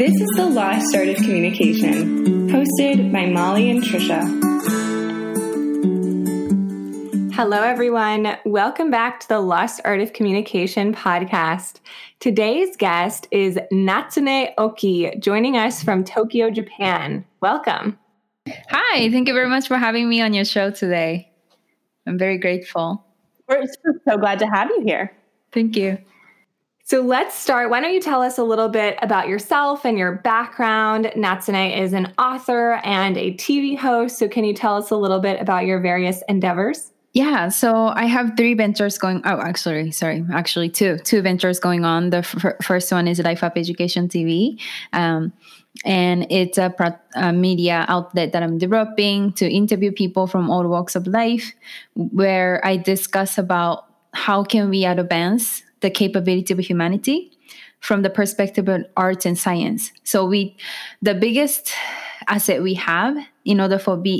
This is The Lost Art of Communication, hosted by Molly and Tricia. Hello, everyone. Welcome back to the Lost Art of Communication podcast. Today's guest is Natsune Oki, joining us from Tokyo, Japan. Welcome. Hi, thank you very much for having me on your show today. I'm very grateful. We're so glad to have you here. Thank you. So let's start. Why don't you tell us a little bit about yourself and your background? Natsune is an author and a TV host. So can you tell us a little bit about your various endeavors? Yeah, so I have three ventures going. Oh, actually, sorry, actually two, two ventures going on. The f- first one is Life Up Education TV, um, and it's a, pro- a, media outlet that I'm developing to interview people from all walks of life, where I discuss about how can we advance the capability of humanity from the perspective of arts and science. So we, the biggest asset we have in order for be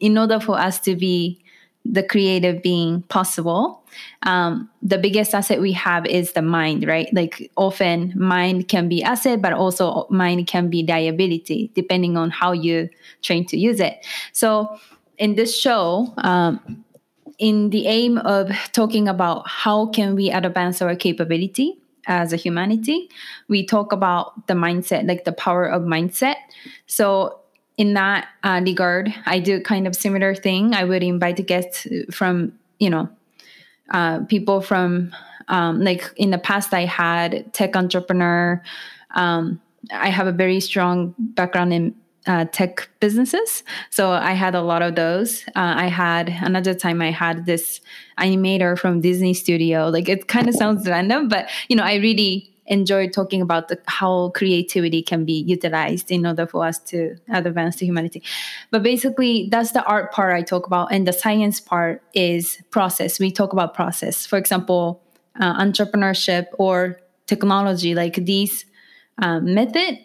in, order for us to be the creative being possible um, the biggest asset we have is the mind right like often mind can be asset but also mind can be liability depending on how you train to use it so in this show um, in the aim of talking about how can we advance our capability as a humanity. We talk about the mindset like the power of mindset. So in that uh, regard i do kind of similar thing. I would invite guests from you know uh, people from um, like in the past i had tech entrepreneur. Um, i have a very strong background in uh, tech businesses. So I had a lot of those. Uh, I had another time I had this animator from Disney Studio. Like it kind of sounds random, but you know, I really enjoy talking about the, how creativity can be utilized in order for us to advance the humanity. But basically, that's the art part I talk about, and the science part is process. We talk about process. For example, uh, entrepreneurship or technology, like these uh, method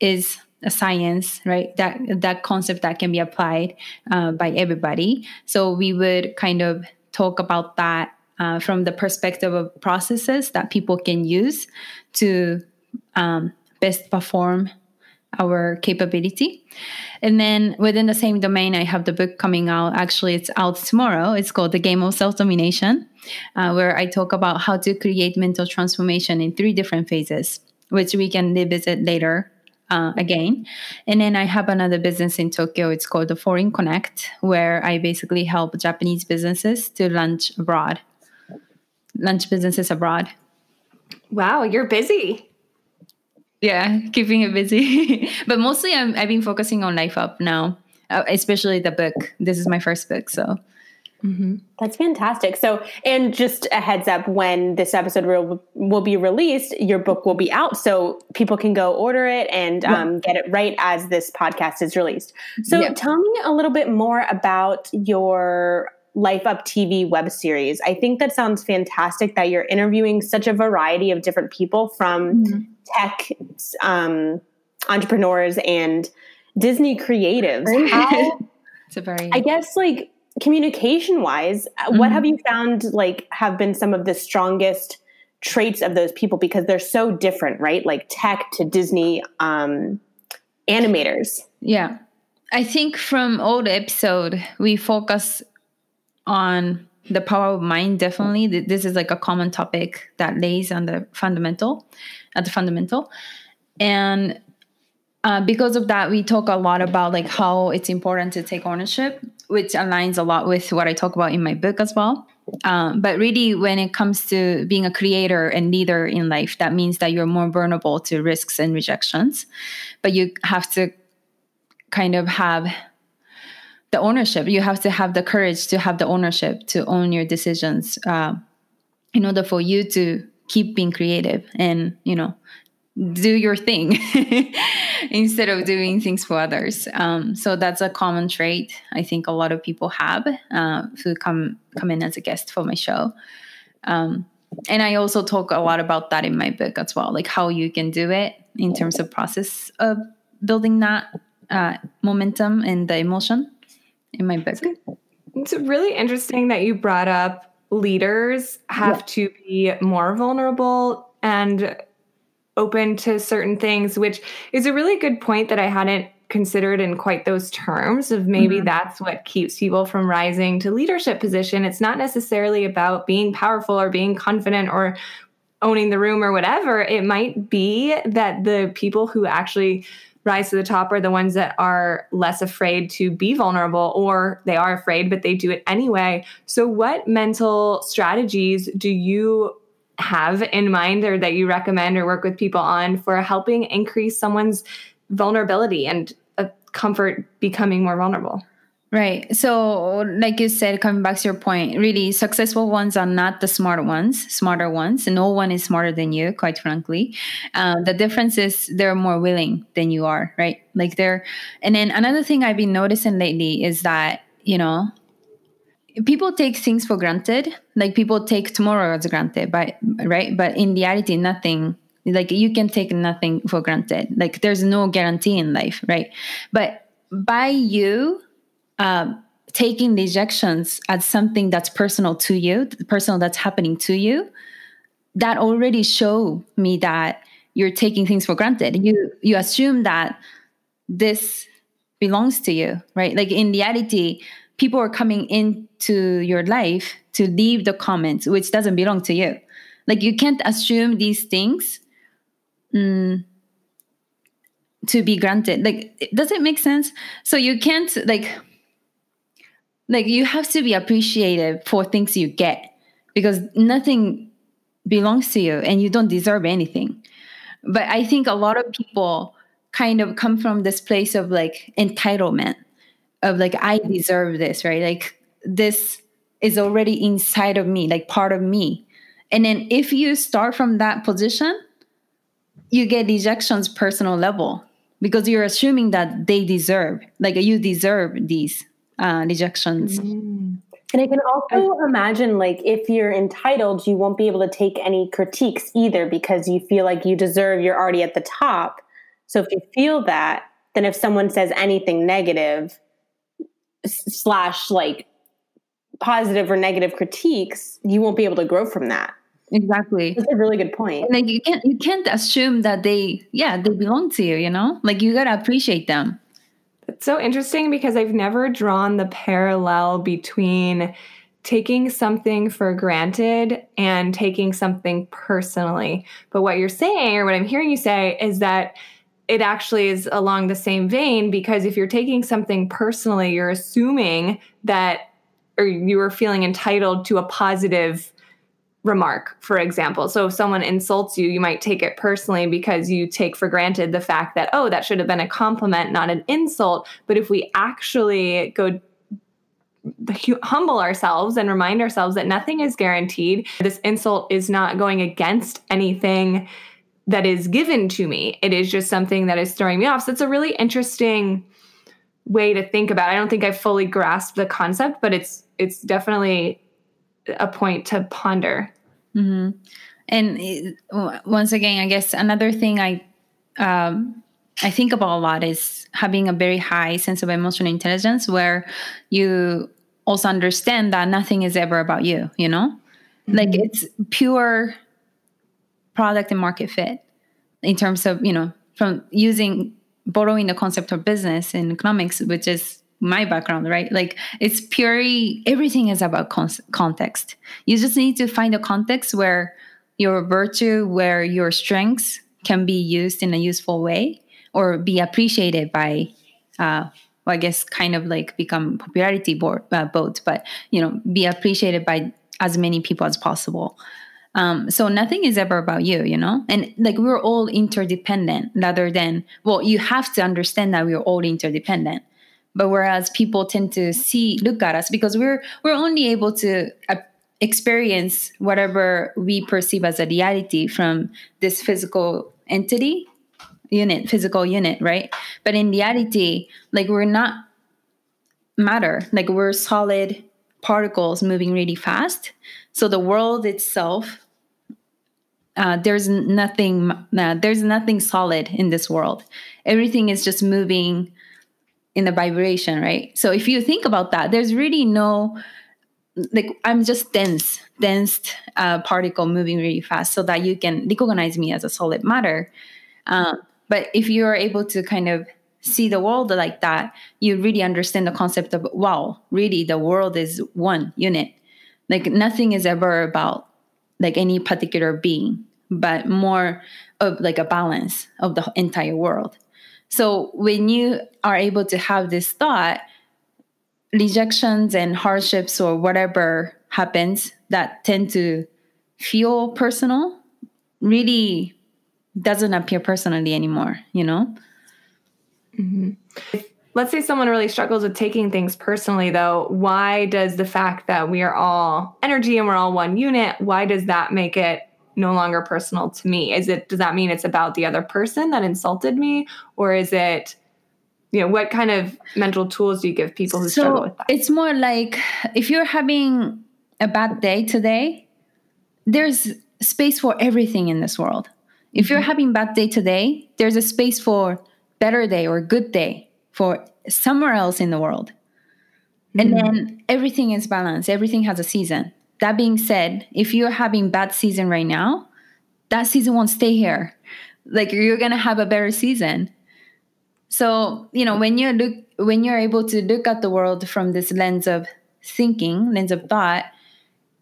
is a science, right? That that concept that can be applied uh, by everybody. So we would kind of talk about that uh, from the perspective of processes that people can use to um, best perform our capability. And then within the same domain, I have the book coming out. Actually, it's out tomorrow. It's called The Game of Self Domination, uh, where I talk about how to create mental transformation in three different phases, which we can revisit later uh, again. And then I have another business in Tokyo. It's called the Foreign Connect, where I basically help Japanese businesses to launch abroad, launch businesses abroad. Wow, you're busy. Yeah, keeping it busy. but mostly I'm, I've been focusing on Life Up now, uh, especially the book. This is my first book. So Mm-hmm. That's fantastic. So, and just a heads up when this episode will, will be released, your book will be out. So people can go order it and um, get it right as this podcast is released. So, tell me a little bit more about your Life Up TV web series. I think that sounds fantastic that you're interviewing such a variety of different people from mm-hmm. tech um, entrepreneurs and Disney creatives. How, it's a very, I guess, like, communication wise mm-hmm. what have mm-hmm. you found like have been some of the strongest traits of those people? Because they're so different right? Like tech to disney um animators. Yeah. I think from all the episode we focus on the power of mind definitely. This is like a common topic that lays on the fundamental at the fundamental. And uh, because of that we talk a lot about like how it's important to take ownership which aligns a lot with what i talk about in my book as well. Um, but really when it comes to being a creator and leader in life that means that you're more vulnerable to risks and rejections. But you have to kind of have the ownership. You have to have the courage to have the ownership to own your decisions uh, in order for you to keep being creative and you know do your thing instead of doing things for others. Um, so that's a common trait I think a lot of people have uh, who come come in as a guest for my show. Um, and I also talk a lot about that in my book as well, like how you can do it in terms of process of building that uh, momentum and the emotion in my book. It's really interesting that you brought up leaders have yeah. to be more vulnerable and open to certain things, which is a really good point that I hadn't considered in quite those terms of maybe mm-hmm. that's what keeps people from rising to leadership position. It's not necessarily about being powerful or being confident or owning the room or whatever. It might be that the people who actually rise to the top are the ones that are less afraid to be vulnerable or they are afraid but they do it anyway. So what mental strategies do you have in mind or that you recommend or work with people on for helping increase someone's vulnerability and a comfort becoming more vulnerable. Right. So, like you said, coming back to your point, really successful ones are not the smart ones, smarter ones. No one is smarter than you, quite frankly. Uh, the difference is they're more willing than you are, right? Like they're, and then another thing I've been noticing lately is that, you know, people take things for granted. Like people take tomorrow as granted, but, right? But in reality, nothing like you can take nothing for granted like there's no guarantee in life right but by you um, taking rejections as something that's personal to you personal that's happening to you that already show me that you're taking things for granted you you assume that this belongs to you right like in reality people are coming into your life to leave the comments which doesn't belong to you. Like you can't assume these things mm, to be granted. Like does it make sense? So you can't like like you have to be appreciative for things you get because nothing belongs to you and you don't deserve anything. But i think a lot of people kind of come from this place of like entitlement of like i deserve this right? Like this is already inside of me like part of me. And then if you start from that position you get dejections personal level because you're assuming that they deserve like you deserve these uh, dejections. Mm. and i can also imagine like if you're entitled you won't be able to take any critiques either because you feel like you deserve you're already at the top. So if you feel that then if someone says anything negative slash like positive or negative critiques you won't be able to grow from that Exactly. That's a really good point. Like you can't you can't assume that they yeah, they belong to you, you know? Like you gotta appreciate them. It's so interesting because I've never drawn the parallel between taking something for granted and taking something personally. But what you're saying, or what I'm hearing you say, is that it actually is along the same vein because if you're taking something personally, you're assuming that, or you are feeling entitled to a positive remark, for example. So if someone insults you, you might take it personally because you take for granted the fact that, oh, that should have been a compliment, not an insult. But if we actually go humble ourselves and remind ourselves that nothing is guaranteed, this insult is not going against anything that is given to me. It is just something that is throwing me off. So it's a really interesting way to think about it. I don't think I fully grasped the concept, but it's it's definitely a point to ponder. Mm-hmm. And it, once again, I guess another thing I um, I think about a lot is having a very high sense of emotional intelligence, where you also understand that nothing is ever about you. You know, mm-hmm. like it's pure product and market fit in terms of you know from using borrowing the concept of business and economics, which is my background, right? Like it's purely everything is about con- context. You just need to find a context where your virtue, where your strengths can be used in a useful way or be appreciated by, uh, well, I guess, kind of like become popularity uh, boat, but you know, be appreciated by as many people as possible. Um, so nothing is ever about you, you know? And like we're all interdependent rather than, well, you have to understand that we're all interdependent. But whereas people tend to see look at us because we're we're only able to uh, experience whatever we perceive as a reality from this physical entity unit physical unit right? But in reality like we're not matter. Like we're solid particles moving really fast. So the world itself uh, there's nothing uh, there's nothing solid in this world everything is just moving in the vibration, right? So if you think about that, there's really no like I'm just dense, dense uh, particle moving really fast, so that you can recognize me as a solid matter. Um, but if you are able to kind of see the world like that, you really understand the concept of wow, really the world is one unit. Like nothing is ever about like any particular being, but more of like a balance of the entire world. So when you are able to have this thought, rejections and hardships or whatever happens that tend to feel personal really doesn't appear personally anymore, you know? Mm-hmm. Let's say someone really struggles with taking things personally, though. Why does the fact that we are all energy and we're all one unit, why does that make it no longer personal to me? Is it, does that mean it's about the other person that insulted me? Or is it, you know, what kind of mental tools do you give people who so struggle with that? It's more like if you're having a bad day today, there's space for everything in this world. If you're mm-hmm. having bad day today, there's a space for better day or good day for somewhere else in the world. Mm-hmm. And then everything is balanced, everything has a season. That being said, if you're having bad season right now, that season won't stay here. Like you're to have a better season. So, you know, when you look when you're able to look at the world from this lens of thinking, lens of thought,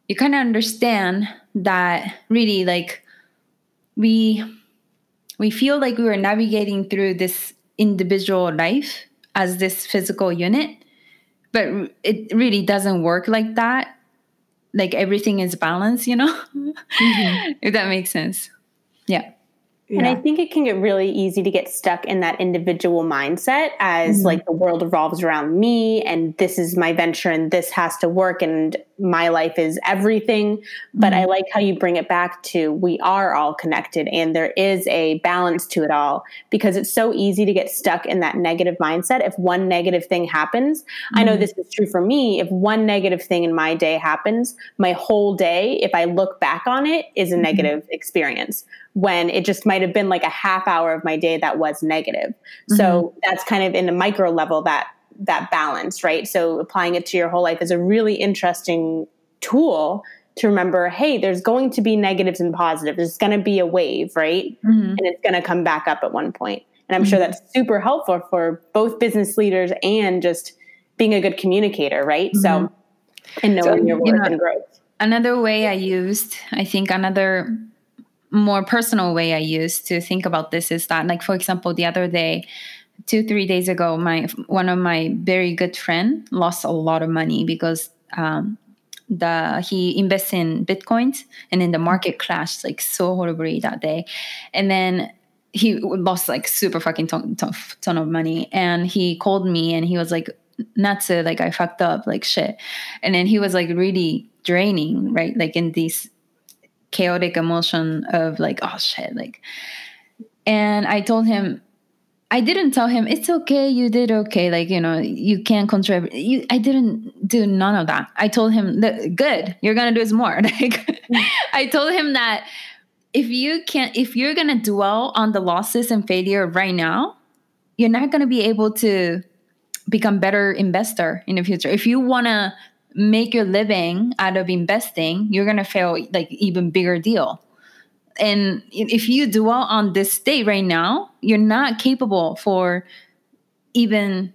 you kind of understand that really like we we feel like we were navigating through this individual life as this physical unit but it really doesn't work like that like everything is balanced you know mm-hmm. if that makes sense yeah. And I think it can get really easy to get stuck in that individual mindset as mm-hmm. like the world revolves around me and this is my venture and this has to work and my life is everything. But mm-hmm. I like how you bring it back to we are all connected and there is a balance to it all because it's so easy to get stuck in that negative mindset. If one negative thing happens, mm-hmm. I know mm-hmm. this is true for me. If one negative thing in my day happens, my whole day, if I look back on it, is a mm-hmm. negative experience when it just might have been like a half hour of my day that was negative. Mm-hmm. So that's kind of in a micro level that that balance, right? So applying it to your whole life is a really interesting tool to remember, hey, there's going to be negatives and positives. There's going to be a wave, right? Mm-hmm. And it's going to come back up at one point. And I'm mm-hmm. sure that's super helpful for both business leaders and just being a good communicator, right? So, mm-hmm. and knowing so, your worth you know, and growth. Another way I used, I think another more personal way I use to think about this is that, like, for example, the other day, two three days ago, my one of my very good friend lost a lot of money because um, the he invests in bitcoins and then the market crashed like so horribly that day, and then he lost like super fucking ton, ton, ton of money. And he called me and he was like nuts like i fucked up like shit. And then he was like really draining right like in these chaotic emotion of like oh shit like and i told him i didn't tell him it's okay you did okay like you know you can't control you i didn't do none of that. I told him that good you're gonna do is more like i told him that if you can't if you're gonna dwell on the losses and failure right now you're not gonna be able to become better investor in the future. If you want to make your living out of investing, you're going to fail like even bigger deal. And if you dwell on this state right now, you're not capable for even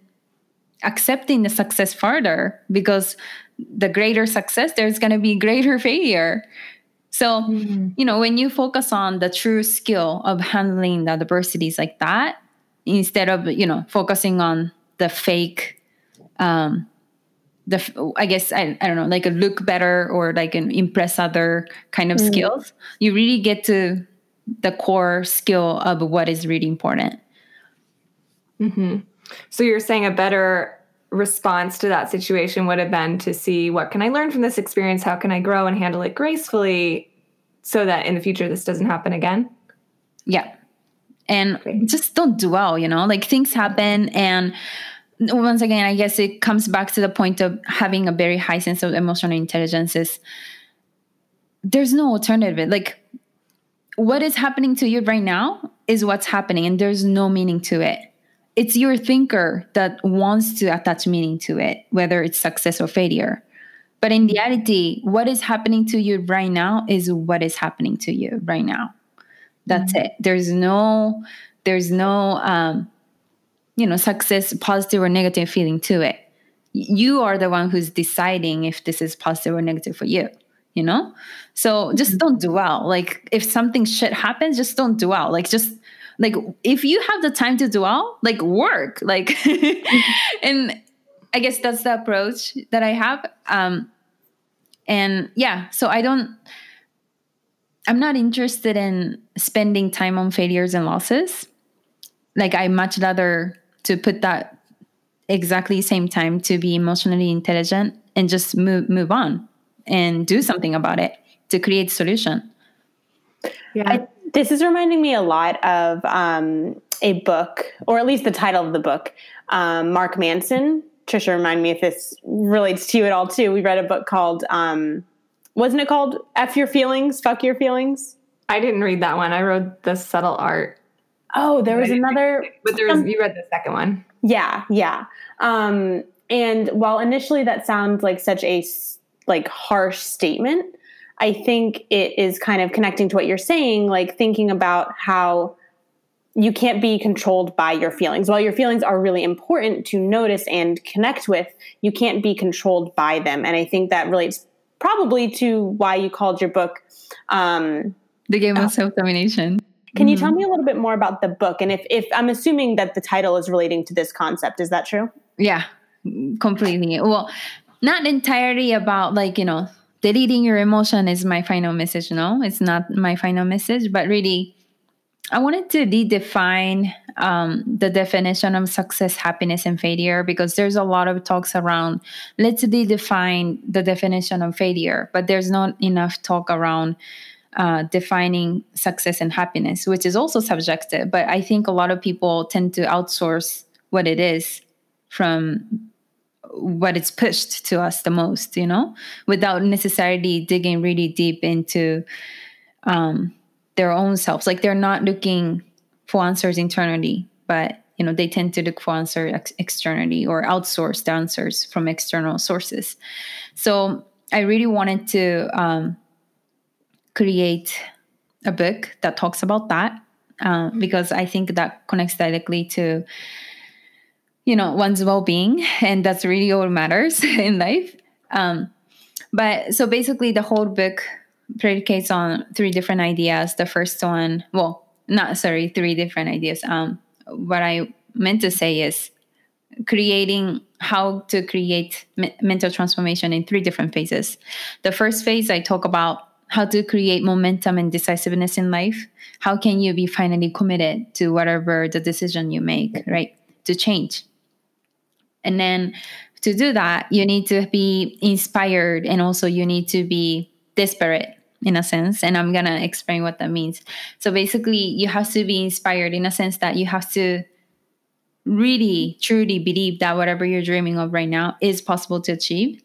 accepting the success further because the greater success there's going to be greater failure. So, mm-hmm. you know, when you focus on the true skill of handling the adversities like that, instead of, you know, focusing on the fake um, the i guess I, I don't know like a look better or like an impress other kind of mm. skills. You really get to the core skill of what is really important. Mm-hmm. so you're saying a better response to that situation would have been to see what can i learn from this experience? How can i grow and handle it gracefully so that in the future this doesn't happen again? Yeah. And just don't dwell you know like things happen and once again, I guess it comes back to the point of having a very high sense of emotional intelligence is there's no alternative. Like what is happening to you right now is what's happening and there's no meaning to it. It's your thinker that wants to attach meaning to it, whether it's success or failure. But in reality, what is happening to you right now is what is happening to you right now. That's mm-hmm. it. There's no, there's no, um, you know, success, positive or negative feeling to it. You are the one who's deciding if this is positive or negative for you you know? So just mm-hmm. don't dwell like if something shit happens just don't dwell like just like if you have the time to dwell like work. Like and i guess that's the approach that i have. Um and yeah so i don't i'm not interested in spending time on failures and losses. Like i much rather to put that exactly same time to be emotionally intelligent and just move move on and do something about it to create solution. Yeah. I, this is reminding me a lot of um, a book or at least the title of the book um, mark manson. Tricia remind me if this relates to you at all too. We read a book called um, wasn't it called f your feelings? Fuck your feelings? I didn't read that one. I wrote the subtle art oh there was another but there was you read the second one yeah yeah um, and while initially that sounds like such a like harsh statement. I think it is kind of connecting to what you're saying, like thinking about how you can't be controlled by your feelings. While your feelings are really important to notice and connect with, you can't be controlled by them. And I think that relates probably to why you called your book um, The Game of uh, Self Domination. Can mm-hmm. you tell me a little bit more about the book? And if, if I'm assuming that the title is relating to this concept, is that true? Yeah, completely. Well, not entirely about like you know deleting your emotion is my final message no it's not my final message but really i wanted to redefine um, the definition of success happiness and failure because there's a lot of talks around let's redefine the definition of failure but there's not enough talk around uh, defining success and happiness which is also subjective but i think a lot of people tend to outsource what it is from what it's pushed to us the most you know without necessarily digging really deep into um, their own selves. Like they're not looking for answers internally but you know they tend to look for answers ex- externally or outsource the answers from external sources. So i really wanted to um, create a book that talks about that uh, because i think that connects directly to you know one's well-being and that's really all matters in life. Um, but so basically the whole book predicates on three different ideas. The first one well not sorry three different ideas. Um, what i meant to say is creating how to create me- mental transformation in three different phases. The first phase i talk about how to create momentum and decisiveness in life how can you be finally committed to whatever the decision you make right to change and then to do that, you need to be inspired and also you need to be desperate in a sense. And I'm going to explain what that means. So basically, you have to be inspired in a sense that you have to really truly believe that whatever you're dreaming of right now is possible to achieve.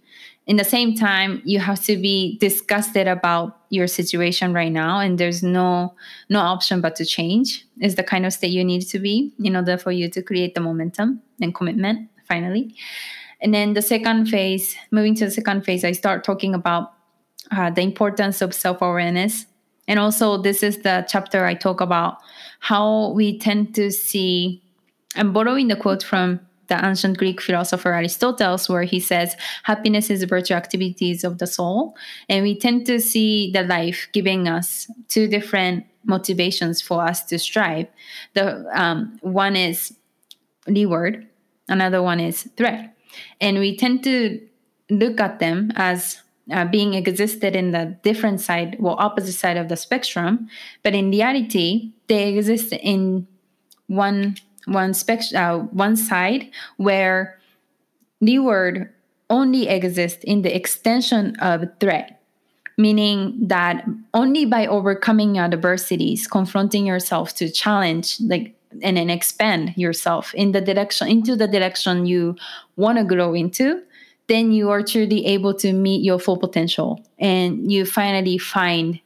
In the same time, you have to be disgusted about your situation right now and there's no no option but to change is the kind of state you need to be in order for you to create the momentum and commitment finally. And then the second phase, moving to the second phase, I start talking about uh, the importance of self awareness. And also, this is the chapter I talk about how we tend to see. I'm borrowing the quote from the ancient Greek philosopher Aristotle, where he says, Happiness is virtue activities of the soul. And we tend to see the life giving us two different motivations for us to strive. The um, one is reward, another one is threat. And we tend to look at them as uh, being existed in the different side, well, opposite side of the spectrum, but in reality, they exist in one one spec- uh, one side where the word only exists in the extension of threat meaning that only by overcoming adversities confronting yourself to challenge like and then expand yourself in the direction into the direction you want to grow into then you are truly able to meet your full potential. And you finally find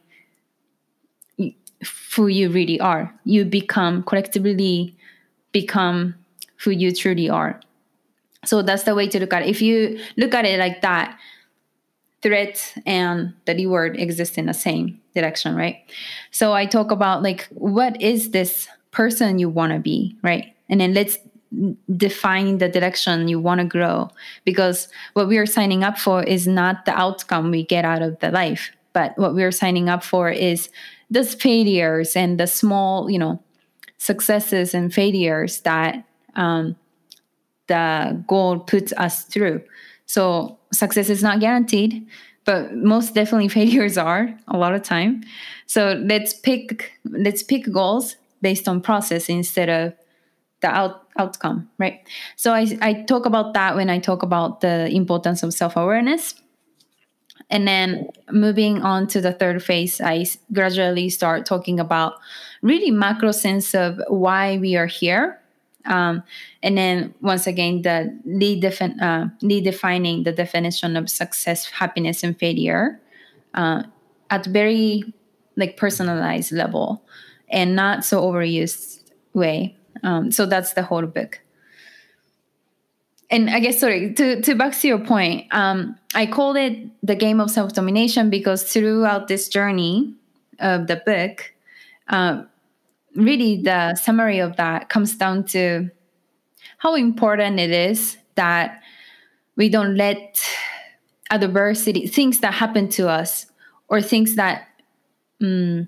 who you really are. You become collectively become who you truly are so that's the way to look at it if you look at it like that threat and the reward exist in the same direction, right? So I talk about like what is this person you want to be, right? And then let's define the direction you want to grow because what we are signing up for is not the outcome we get out of the life, but what we are signing up for is those failures and the small, you know, successes and failures that um, the goal puts us through. So success is not guaranteed, but most definitely failures are a lot of time. So let's pick let's pick goals based on process instead of the out, outcome, right? So I, I talk about that when I talk about the importance of self awareness. And then moving on to the third phase, I gradually start talking about really macro sense of why we are here um, and then once again, the lead, defi- uh, lead defining the definition of success, happiness, and failure uh, at very like personalized level and not so overused way. Um, so that's the whole book. And I guess sorry to to back to your point. Um, I called it the game of self domination because throughout this journey of the book, uh, really the summary of that comes down to how important it is that we don't let adversity things that happen to us or things that mm,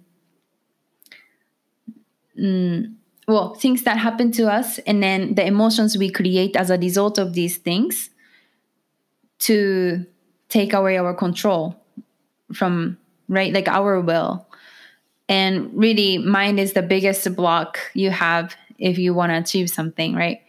mm, well things that happen to us and then the emotions we create as a result of these things to take away our control from right like our will and really, mind is the biggest block you have if you want to achieve something, right?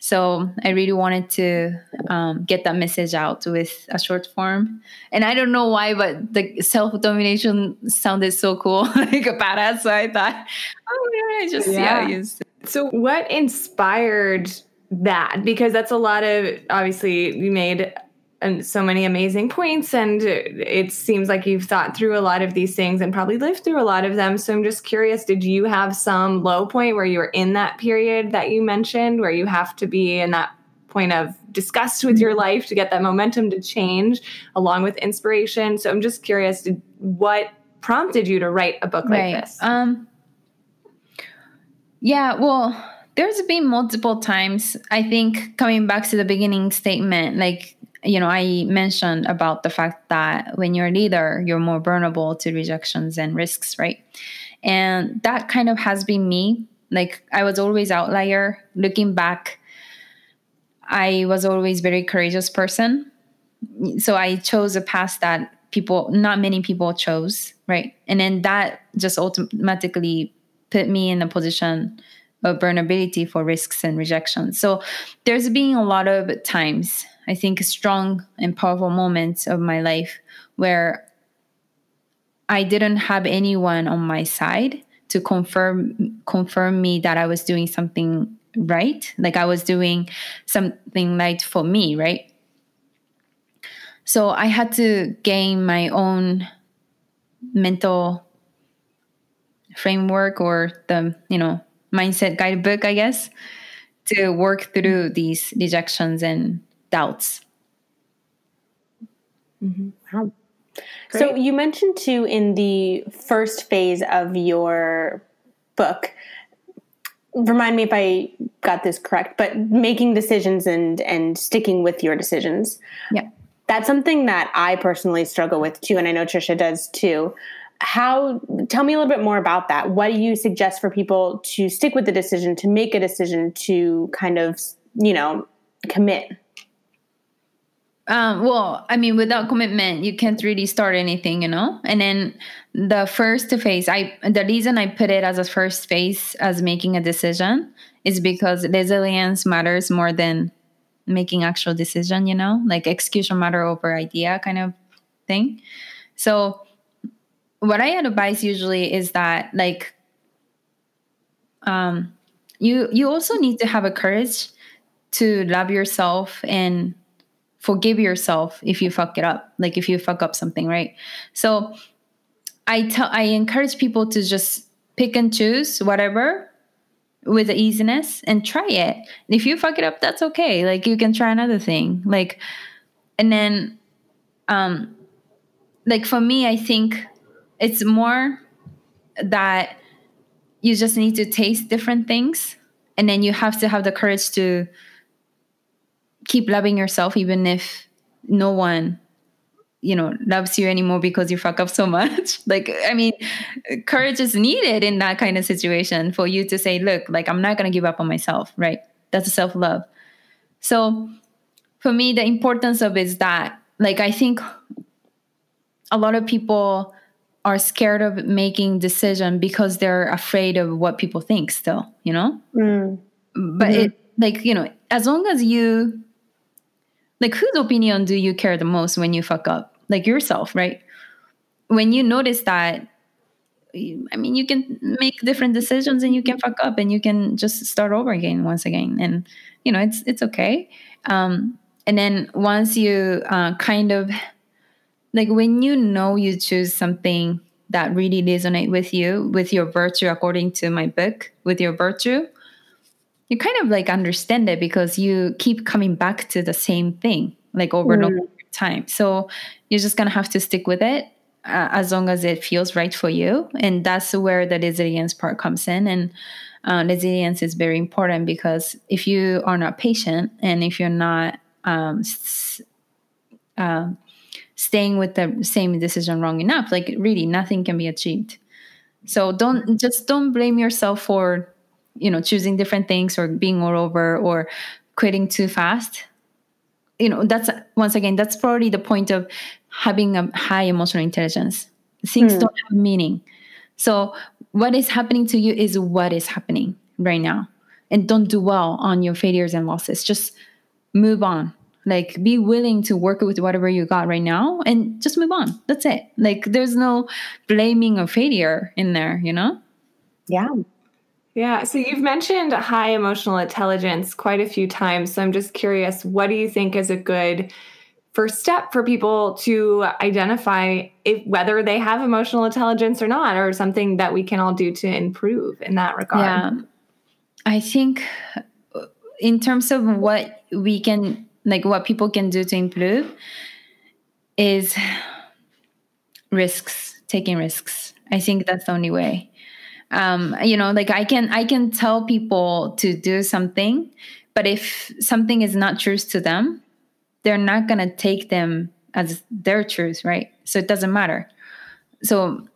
So I really wanted to um, get that message out with a short form. And I don't know why, but the self domination sounded so cool, like a badass. So I thought, oh yeah, just yeah. yeah so what inspired that? Because that's a lot of obviously you made and so many amazing points and it seems like you've thought through a lot of these things and probably lived through a lot of them. So i'm just curious did you have some low point where you were in that period that you mentioned where you have to be in that point of disgust with your life to get that momentum to change along with inspiration? So i'm just curious did, what prompted you to write a book right. like this? Um yeah well there's been multiple times i think coming back to the beginning statement like you know, I mentioned about the fact that when you're a leader, you're more vulnerable to rejections and risks, right? And that kind of has been me. Like I was always outlier. Looking back, I was always very courageous person. So I chose a path that people, not many people chose, right? And then that just automatically put me in a position of vulnerability for risks and rejection. So there's been a lot of times I think, strong and powerful moments of my life where I didn't have anyone on my side to confirm confirm me that I was doing something right, like I was doing something right for me, right? So I had to gain my own mental framework or the, you know, mindset guidebook, I guess, to work through these rejections and doubts. Mm-hmm. Wow. So you mentioned too in the first phase of your book. Remind me if I got this correct, but making decisions and and sticking with your decisions. Yeah. That's something that I personally struggle with too, and I know Tricia does too. How tell me a little bit more about that. What do you suggest for people to stick with the decision, to make a decision, to kind of, you know, commit? Um, well, I mean, without commitment, you can't really start anything, you know. And then the first phase, I the reason I put it as a first phase as making a decision is because resilience matters more than making actual decision, you know, like execution matter over idea kind of thing. So, what I advise usually is that like, um, you you also need to have a courage to love yourself and forgive yourself if you fuck it up like if you fuck up something right? So i tell i encourage people to just pick and choose whatever with easiness and try it. If you fuck it up that's okay. Like you can try another thing. Like and then um like for me i think it's more that you just need to taste different things and then you have to have the courage to keep loving yourself even if no one you know loves you anymore because you fuck up so much like i mean courage is needed in that kind of situation for you to say look like i'm not going to give up on myself right that's self-love so for me the importance of is that like i think a lot of people are scared of making decision because they're afraid of what people think still you know mm. but mm-hmm. it like you know as long as you like whose opinion do you care the most when you fuck up? Like yourself right? When you notice that i mean you can make different decisions and you can fuck up and you can just start over again once again. And you know it's it's okay. Um and then once you uh, kind of like when you know you choose something that really resonate with you with your virtue according to my book with your virtue you kind of like understand it because you keep coming back to the same thing like over mm. and over time. So you're just gonna have to stick with it uh, as long as it feels right for you. And that's where the resilience part comes in. And uh, resilience is very important because if you are not patient and if you're not um, s- uh, staying with the same decision long enough like really nothing can be achieved. So don't just don't blame yourself for you know choosing different things or being all over or quitting too fast you know that's once again that's probably the point of having a high emotional intelligence. Things hmm. don't have meaning. So what is happening to you is what is happening right now. And don't dwell on your failures and losses. Just move on. Like be willing to work with whatever you got right now and just move on. That's it. Like there's no blaming or failure in there you know? Yeah yeah so you've mentioned high emotional intelligence quite a few times so i'm just curious what do you think is a good first step for people to identify if whether they have emotional intelligence or not or something that we can all do to improve in that regard? Yeah. I think in terms of what we can like what people can do to improve is risks taking risks. I think that's the only way um, you know like i can i can tell people to do something but if something is not truth to them they're not going to take them as their truth right so it doesn't matter so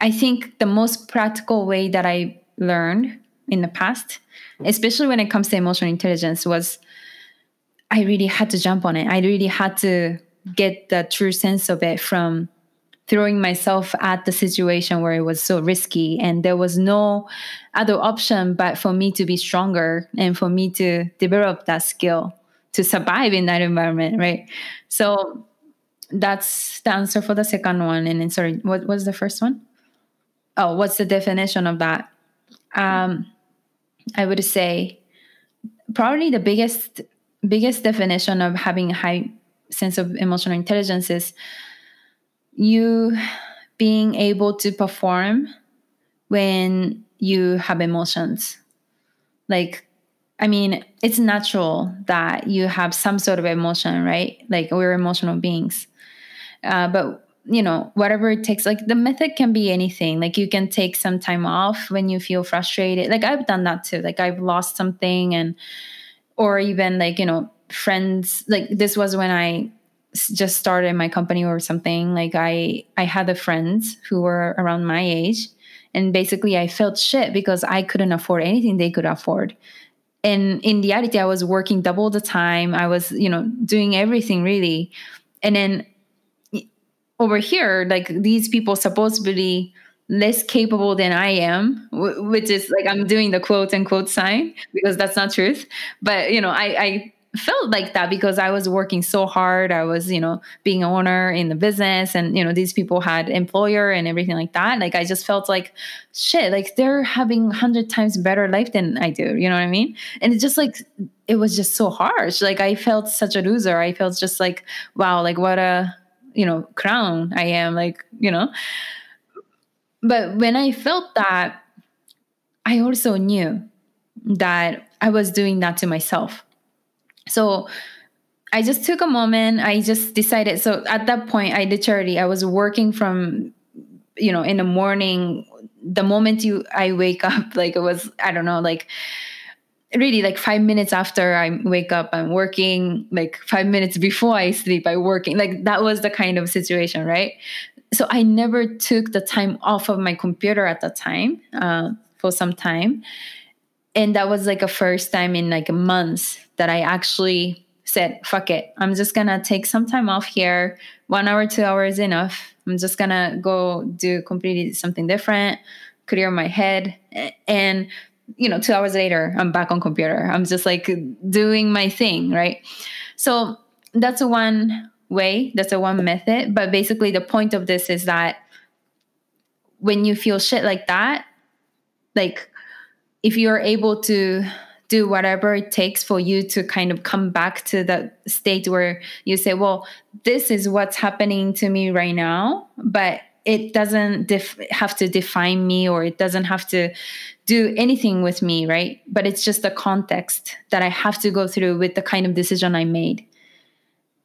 i think the most practical way that i learned in the past especially when it comes to emotional intelligence was I really had to jump on it. I really had to get the true sense of it from throwing myself at the situation where it was so risky. And there was no other option but for me to be stronger and for me to develop that skill to survive in that environment right? So that's the answer for the second one. And then sorry what was the first one? Oh what's the definition of that? Um i would say probably the biggest biggest definition of having a high sense of emotional intelligence is you being able to perform when you have emotions. Like i mean it's natural that you have some sort of emotion right? Like we're emotional beings. Uh, but you know whatever it takes like the method can be anything. Like you can take some time off when you feel frustrated. Like i've done that too. Like i've lost something and or even like you know friends like this was when i just started my company or something like i i had the friends who were around my age and basically i felt shit because i couldn't afford anything they could afford and in reality i was working double the time i was you know doing everything really and then over here like these people supposedly less capable than I am, which is like I'm doing the quote unquote sign because that's not truth. But you know, I, I felt like that because I was working so hard. I was, you know, being an owner in the business and, you know, these people had employer and everything like that. Like I just felt like shit, like they're having hundred times better life than I do. You know what I mean? And it's just like, it was just so harsh. Like I felt such a loser. I felt just like, wow, like what a, you know, crown I am like, you know, but when I felt that, I also knew that I was doing that to myself. So I just took a moment. I just decided. So at that point, I did charity. I was working from, you know, in the morning. The moment you I wake up, like it was I don't know, like really like five minutes after I wake up, I'm working. Like five minutes before I sleep, I'm working. Like that was the kind of situation, right? So I never took the time off of my computer at that time uh, for some time, and that was like a first time in like months that I actually said, fuck it. I'm just gonna take some time off here. One hour, two hours enough. I'm just gonna go do completely something different, clear my head. And, you know, two hours later, I'm back on computer. I'm just like doing my thing, right? So that's one way, that's a one method. But basically the point of this is that when you feel shit like that, like if you're able to do whatever it takes for you to kind of come back to that state where you say, well, this is what's happening to me right now, but it doesn't def- have to define me or it doesn't have to do anything with me, right? But it's just the context that I have to go through with the kind of decision I made.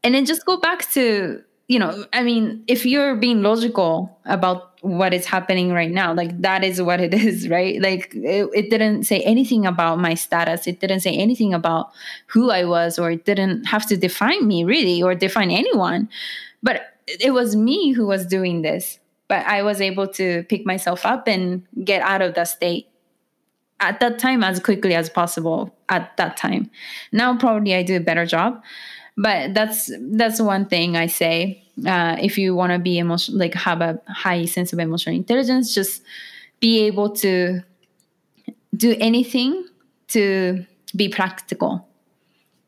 And then just go back to, you know, I mean, if you're being logical about what is happening right now. Like that is what it is right? Like it, it, didn't say anything about my status. It didn't say anything about who i was or it didn't have to define me really or define anyone. But it was me who was doing this. But i was able to pick myself up and get out of that state at that time as quickly as possible at that time. Now probably i do a better job but that's that's one thing i say uh, if you want to be emotional like have a high sense of emotional intelligence just be able to do anything to be practical.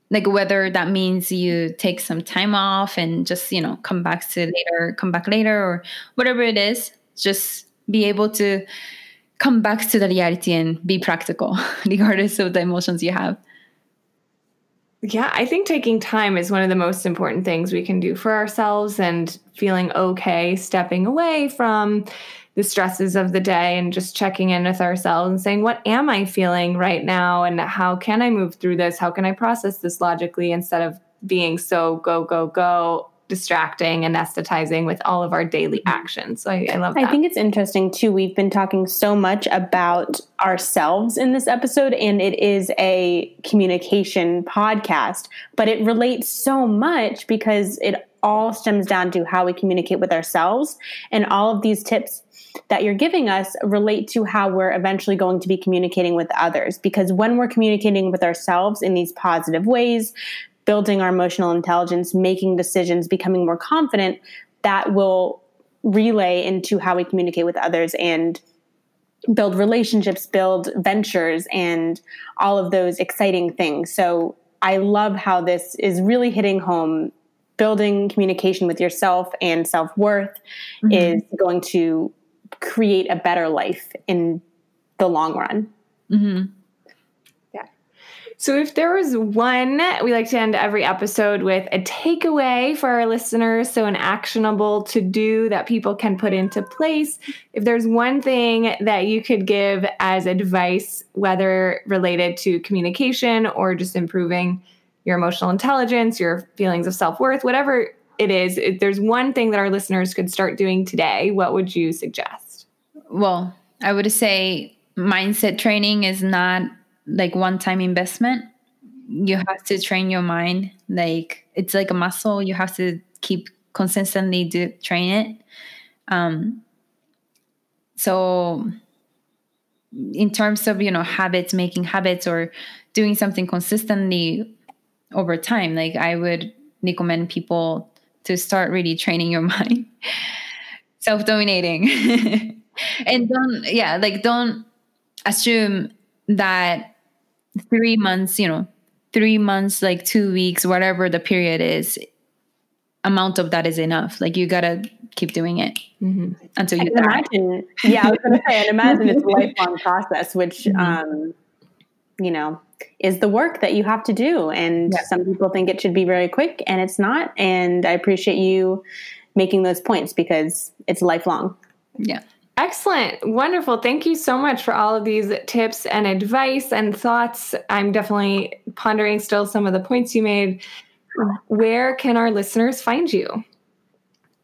Like whether that means you take some time off and just you know come back to later come back later or whatever it is just be able to come back to the reality and be practical regardless of the emotions you have yeah, I think taking time is one of the most important things we can do for ourselves and feeling okay stepping away from the stresses of the day and just checking in with ourselves and saying, What am I feeling right now? And how can I move through this? How can I process this logically instead of being so go, go, go distracting and anesthetizing with all of our daily mm-hmm. actions. So I, I love that. I think it's interesting too. We've been talking so much about ourselves in this episode, and it is a communication podcast, but it relates so much because it all stems down to how we communicate with ourselves. And all of these tips that you're giving us relate to how we're eventually going to be communicating with others. Because when we're communicating with ourselves in these positive ways, building our emotional intelligence, making decisions, becoming more confident, that will relay into how we communicate with others and build relationships, build ventures, and all of those exciting things. So I love how this is really hitting home. Building communication with yourself and self worth mm-hmm. is going to create a better life in the long run. Mm-hmm. So, if there was one, we like to end every episode with a takeaway for our listeners. So, an actionable to do that people can put into place. If there's one thing that you could give as advice, whether related to communication or just improving your emotional intelligence, your feelings of self worth, whatever it is, if there's one thing that our listeners could start doing today, what would you suggest? Well, I would say mindset training is not like one time investment you have to train your mind. Like it's like a muscle. You have to keep consistently do train it. Um so in terms of you know habits making habits or doing something consistently over time like i would recommend people to start really training your mind. Self-dominating. And don't yeah like don't assume that three months, you know, three months, like two weeks, whatever the period is, amount of that is enough. Like you gotta keep doing it mm-hmm. until you imagine. Yeah, I was gonna say, and imagine it's a lifelong process, which mm-hmm. um, you know, is the work that you have to do. And yeah. some people think it should be very quick, and it's not. And I appreciate you making those points because it's lifelong. Yeah. Excellent. Wonderful. Thank you so much for all of these tips and advice and thoughts. I'm definitely pondering still some of the points you made. where can our listeners find you?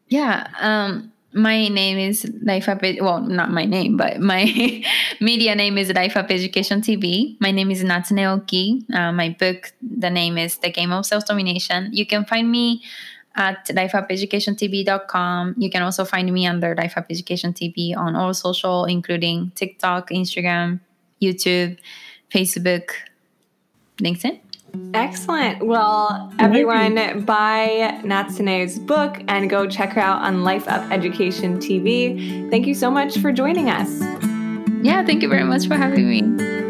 Yeah. Um, my name is Life Up. Well, not my name, but my media name is Life Up Education TV. My name is Natsune Oki. Uh, my book, the name is The Game of Self Domination. You can find me at lifeupeducationtv.com. You can also find me under Life Up Education TV on all social, including TikTok, Instagram, YouTube, Facebook, LinkedIn. Excellent. Well, everyone, buy Natsune's book and go check her out on Life Up Education TV. Thank you so much for joining us. Yeah, thank you very much for having me.